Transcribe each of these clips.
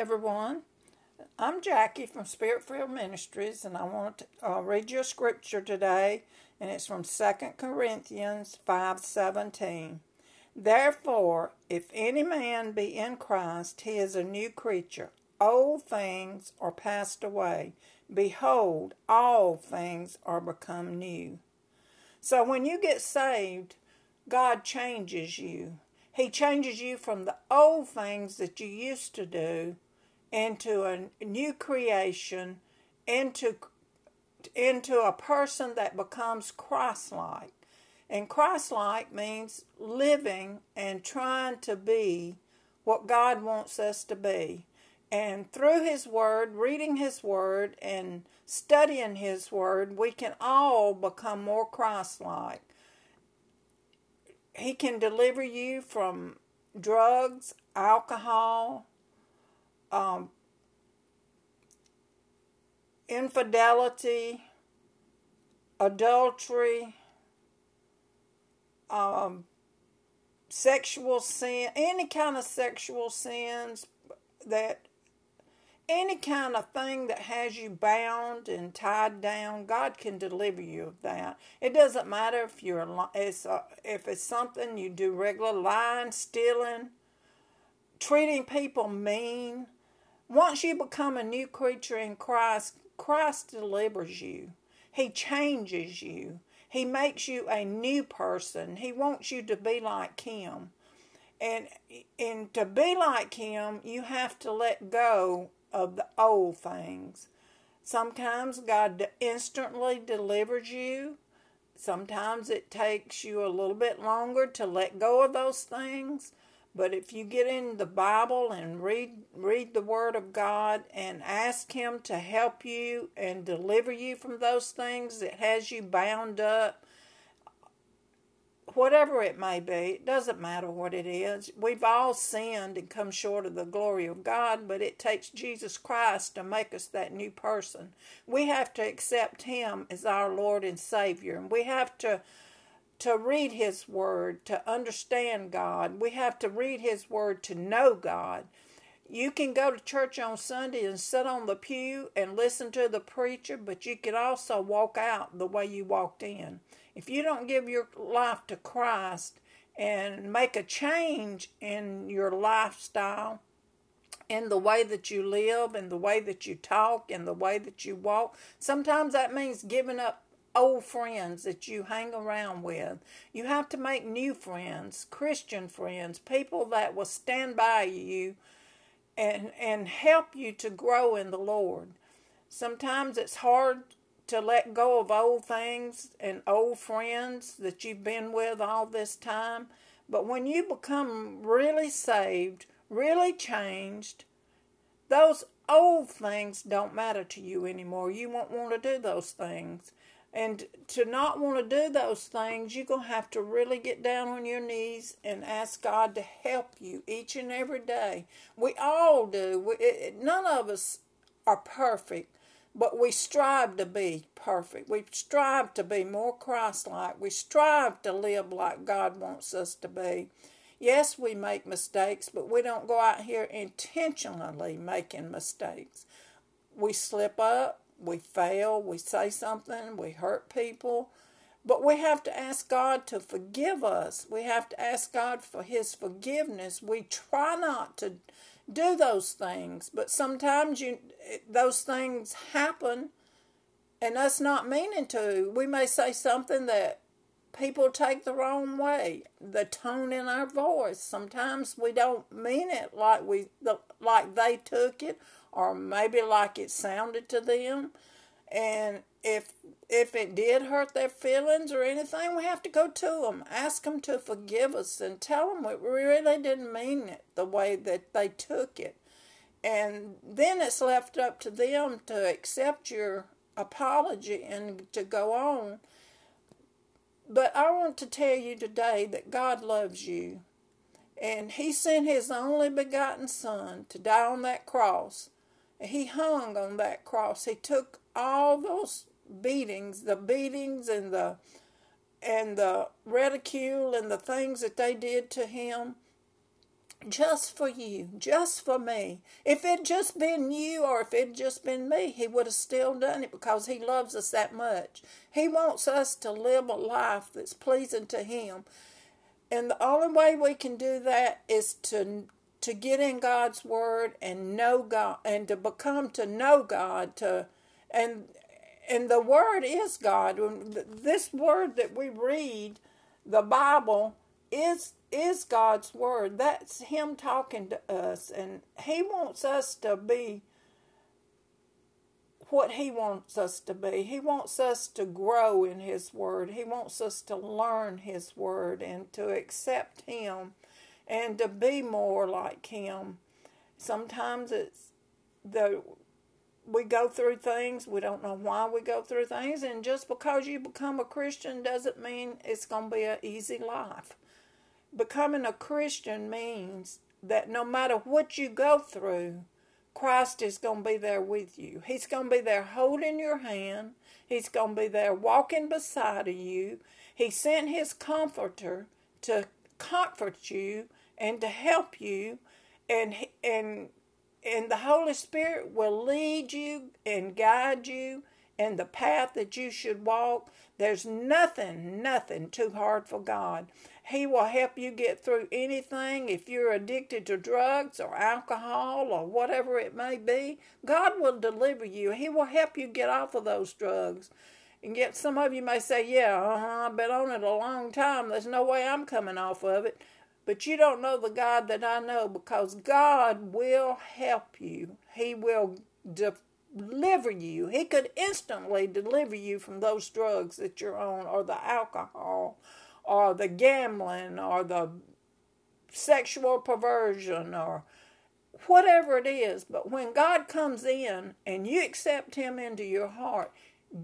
everyone. I'm Jackie from Spirit Filled Ministries, and I want to uh, read you a scripture today, and it's from 2 Corinthians 5:17. Therefore, if any man be in Christ, he is a new creature. Old things are passed away. Behold, all things are become new. So when you get saved, God changes you. He changes you from the old things that you used to do into a new creation, into into a person that becomes Christ-like. And Christ-like means living and trying to be what God wants us to be. And through His Word, reading His Word, and studying His Word, we can all become more Christ like. He can deliver you from drugs, alcohol, um, infidelity, adultery, um, sexual sin, any kind of sexual sins that any kind of thing that has you bound and tied down, God can deliver you of that. It doesn't matter if you're it's a, if it's something you do regular lying, stealing, treating people mean. Once you become a new creature in Christ, Christ delivers you. He changes you. He makes you a new person. He wants you to be like him. And and to be like him, you have to let go of the old things. Sometimes God instantly delivers you. Sometimes it takes you a little bit longer to let go of those things. But if you get in the Bible and read read the Word of God and ask Him to help you and deliver you from those things that has you bound up, whatever it may be, it doesn't matter what it is. We've all sinned and come short of the glory of God, but it takes Jesus Christ to make us that new person. We have to accept Him as our Lord and Savior, and we have to to read His Word to understand God. We have to read His Word to know God. You can go to church on Sunday and sit on the pew and listen to the preacher, but you can also walk out the way you walked in. If you don't give your life to Christ and make a change in your lifestyle, in the way that you live, in the way that you talk, in the way that you walk, sometimes that means giving up old friends that you hang around with. You have to make new friends, Christian friends, people that will stand by you and and help you to grow in the Lord. Sometimes it's hard to let go of old things and old friends that you've been with all this time. But when you become really saved, really changed, those old things don't matter to you anymore. You won't want to do those things. And to not want to do those things, you're going to have to really get down on your knees and ask God to help you each and every day. We all do. We, it, none of us are perfect. But we strive to be perfect. We strive to be more Christ like. We strive to live like God wants us to be. Yes, we make mistakes, but we don't go out here intentionally making mistakes. We slip up, we fail, we say something, we hurt people. But we have to ask God to forgive us. We have to ask God for His forgiveness. We try not to do those things. But sometimes you those things happen and us not meaning to. We may say something that people take the wrong way. The tone in our voice. Sometimes we don't mean it like we like they took it or maybe like it sounded to them. And if if it did hurt their feelings or anything, we have to go to them, ask them to forgive us, and tell them we really didn't mean it the way that they took it. And then it's left up to them to accept your apology and to go on. But I want to tell you today that God loves you. And He sent His only begotten Son to die on that cross. He hung on that cross. He took all those beatings, the beatings and the and the ridicule and the things that they did to him. Just for you, just for me. If it just been you or if it just been me, he would have still done it because he loves us that much. He wants us to live a life that's pleasing to him. And the only way we can do that is to to get in God's word and know God and to become to know God to and and the word is God. This word that we read, the Bible is is God's word. That's him talking to us and he wants us to be what he wants us to be. He wants us to grow in his word. He wants us to learn his word and to accept him and to be more like him. Sometimes it's the we go through things, we don't know why we go through things, and just because you become a Christian doesn't mean it's going to be an easy life. Becoming a Christian means that no matter what you go through, Christ is going to be there with you. He's going to be there holding your hand. He's going to be there walking beside of you. He sent his comforter to comfort you and to help you and and and the Holy Spirit will lead you and guide you in the path that you should walk. There's nothing, nothing too hard for God. He will help you get through anything. If you're addicted to drugs or alcohol or whatever it may be, God will deliver you. He will help you get off of those drugs. And yet, some of you may say, Yeah, uh-huh, I've been on it a long time. There's no way I'm coming off of it. But you don't know the God that I know because God will help you. He will deliver you. He could instantly deliver you from those drugs that you're on, or the alcohol, or the gambling, or the sexual perversion, or whatever it is. But when God comes in and you accept Him into your heart,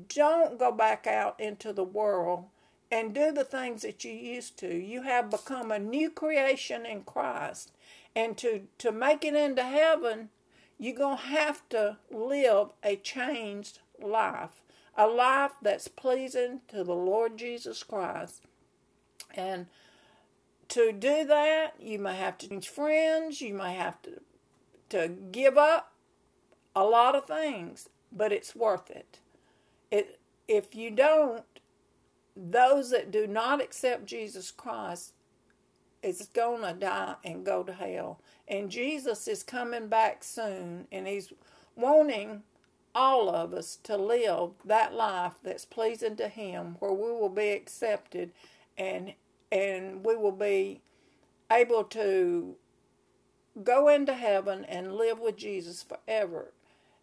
don't go back out into the world and do the things that you used to. You have become a new creation in Christ. And to, to make it into heaven, you're going to have to live a changed life, a life that's pleasing to the Lord Jesus Christ. And to do that, you may have to change friends, you may have to, to give up a lot of things, but it's worth it. It if you don't, those that do not accept Jesus Christ is going to die and go to hell. And Jesus is coming back soon, and He's wanting all of us to live that life that's pleasing to Him, where we will be accepted and and we will be able to go into heaven and live with Jesus forever.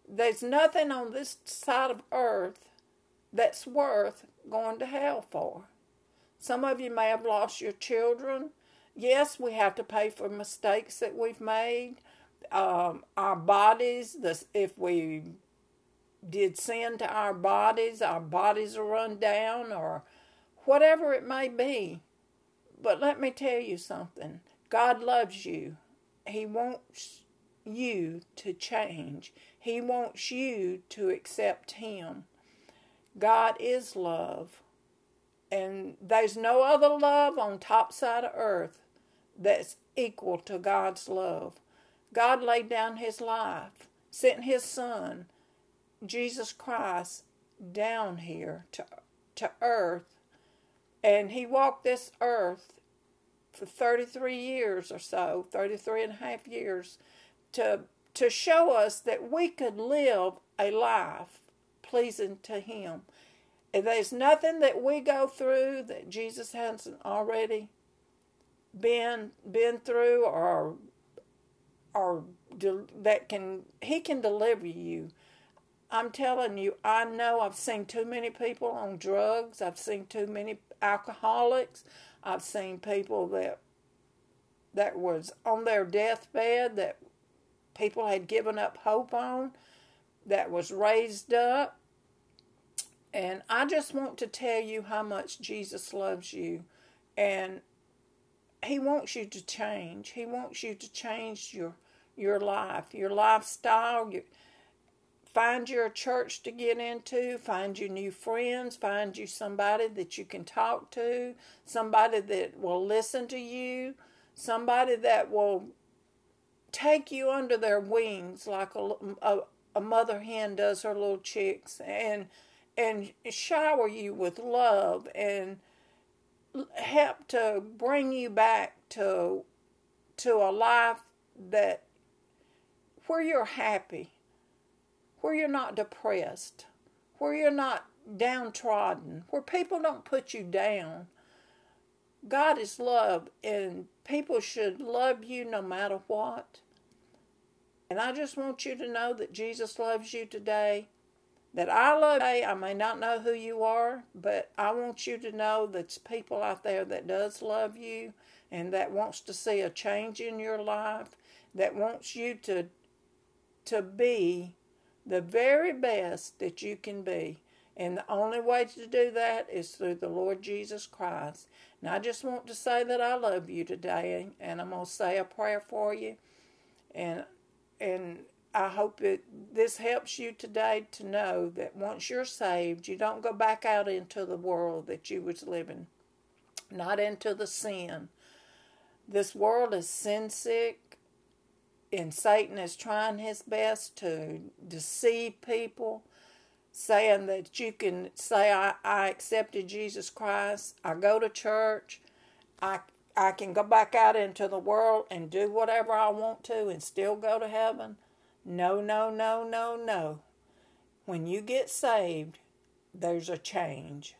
There's nothing on this side of earth that's worth going to hell for. Some of you may have lost your children. Yes, we have to pay for mistakes that we've made. Um, our bodies, if we did sin to our bodies, our bodies are run down, or whatever it may be. But let me tell you something God loves you. He wants you to change, He wants you to accept Him. God is love. And there's no other love on top side of earth that's equal to God's love. God laid down his life, sent his son, Jesus Christ, down here to, to earth. And he walked this earth for 33 years or so, 33 and a half years, to, to show us that we could live a life pleasing to Him. If there's nothing that we go through that Jesus hasn't already been been through or or that can he can deliver you. I'm telling you, I know I've seen too many people on drugs. I've seen too many alcoholics. I've seen people that that was on their deathbed that people had given up hope on that was raised up and I just want to tell you how much Jesus loves you. And he wants you to change. He wants you to change your your life, your lifestyle, your, find you a church to get into, find you new friends, find you somebody that you can talk to, somebody that will listen to you, somebody that will take you under their wings like a, a, a mother hen does her little chicks and and shower you with love and help to bring you back to to a life that where you're happy, where you're not depressed, where you're not downtrodden, where people don't put you down. God is love, and people should love you no matter what. And I just want you to know that Jesus loves you today that I love you. I may not know who you are, but I want you to know there's people out there that does love you and that wants to see a change in your life, that wants you to to be the very best that you can be. And the only way to do that is through the Lord Jesus Christ. And I just want to say that I love you today and I'm to say a prayer for you. And and I hope that this helps you today to know that once you're saved, you don't go back out into the world that you was living, not into the sin. This world is sin sick, and Satan is trying his best to deceive people, saying that you can say, I, I accepted Jesus Christ, I go to church, I I can go back out into the world and do whatever I want to and still go to heaven. No, no, no, no, no. When you get saved, there's a change,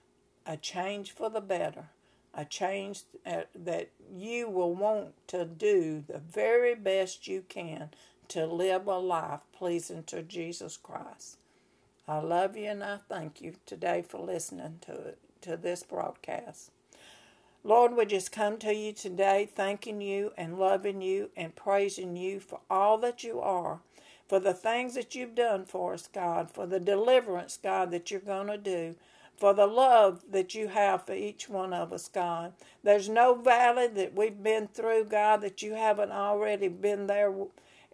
a change for the better, a change that you will want to do the very best you can to live a life pleasing to Jesus Christ. I love you and I thank you today for listening to it, to this broadcast. Lord, we just come to you today thanking you and loving you and praising you for all that you are for the things that you've done for us, God, for the deliverance, God, that you're going to do, for the love that you have for each one of us, God. There's no valley that we've been through, God, that you haven't already been there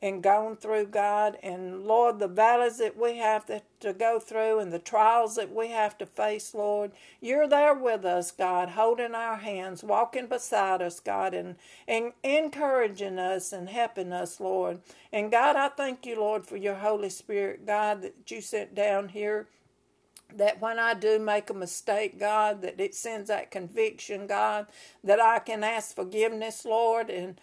and gone through, God. And Lord, the valleys that we have to, to go through and the trials that we have to face, Lord, you're there with us, God, holding our hands, walking beside us, God, and, and encouraging us and helping us, Lord. And God, I thank you, Lord, for your Holy Spirit, God, that you sent down here that when I do make a mistake, God, that it sends that conviction, God, that I can ask forgiveness, Lord, and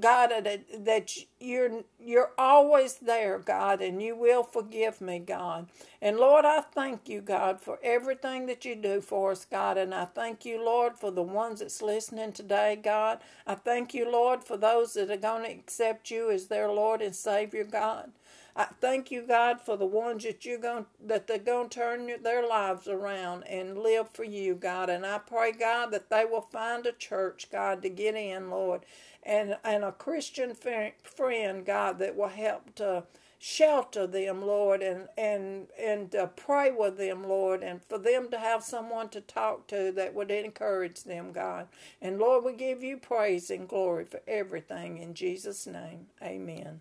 God, uh, that you're you're always there, God, and you will forgive me, God. And Lord, I thank you, God, for everything that you do for us, God. And I thank you, Lord, for the ones that's listening today, God. I thank you, Lord, for those that are going to accept you as their Lord and Savior, God. I thank you, God, for the ones that you're going that they're going to turn their lives around and live for you, God. And I pray, God, that they will find a church, God, to get in, Lord, and and a Christian friend, God, that will help to shelter them, Lord, and and and pray with them, Lord, and for them to have someone to talk to that would encourage them, God. And Lord, we give you praise and glory for everything in Jesus' name. Amen.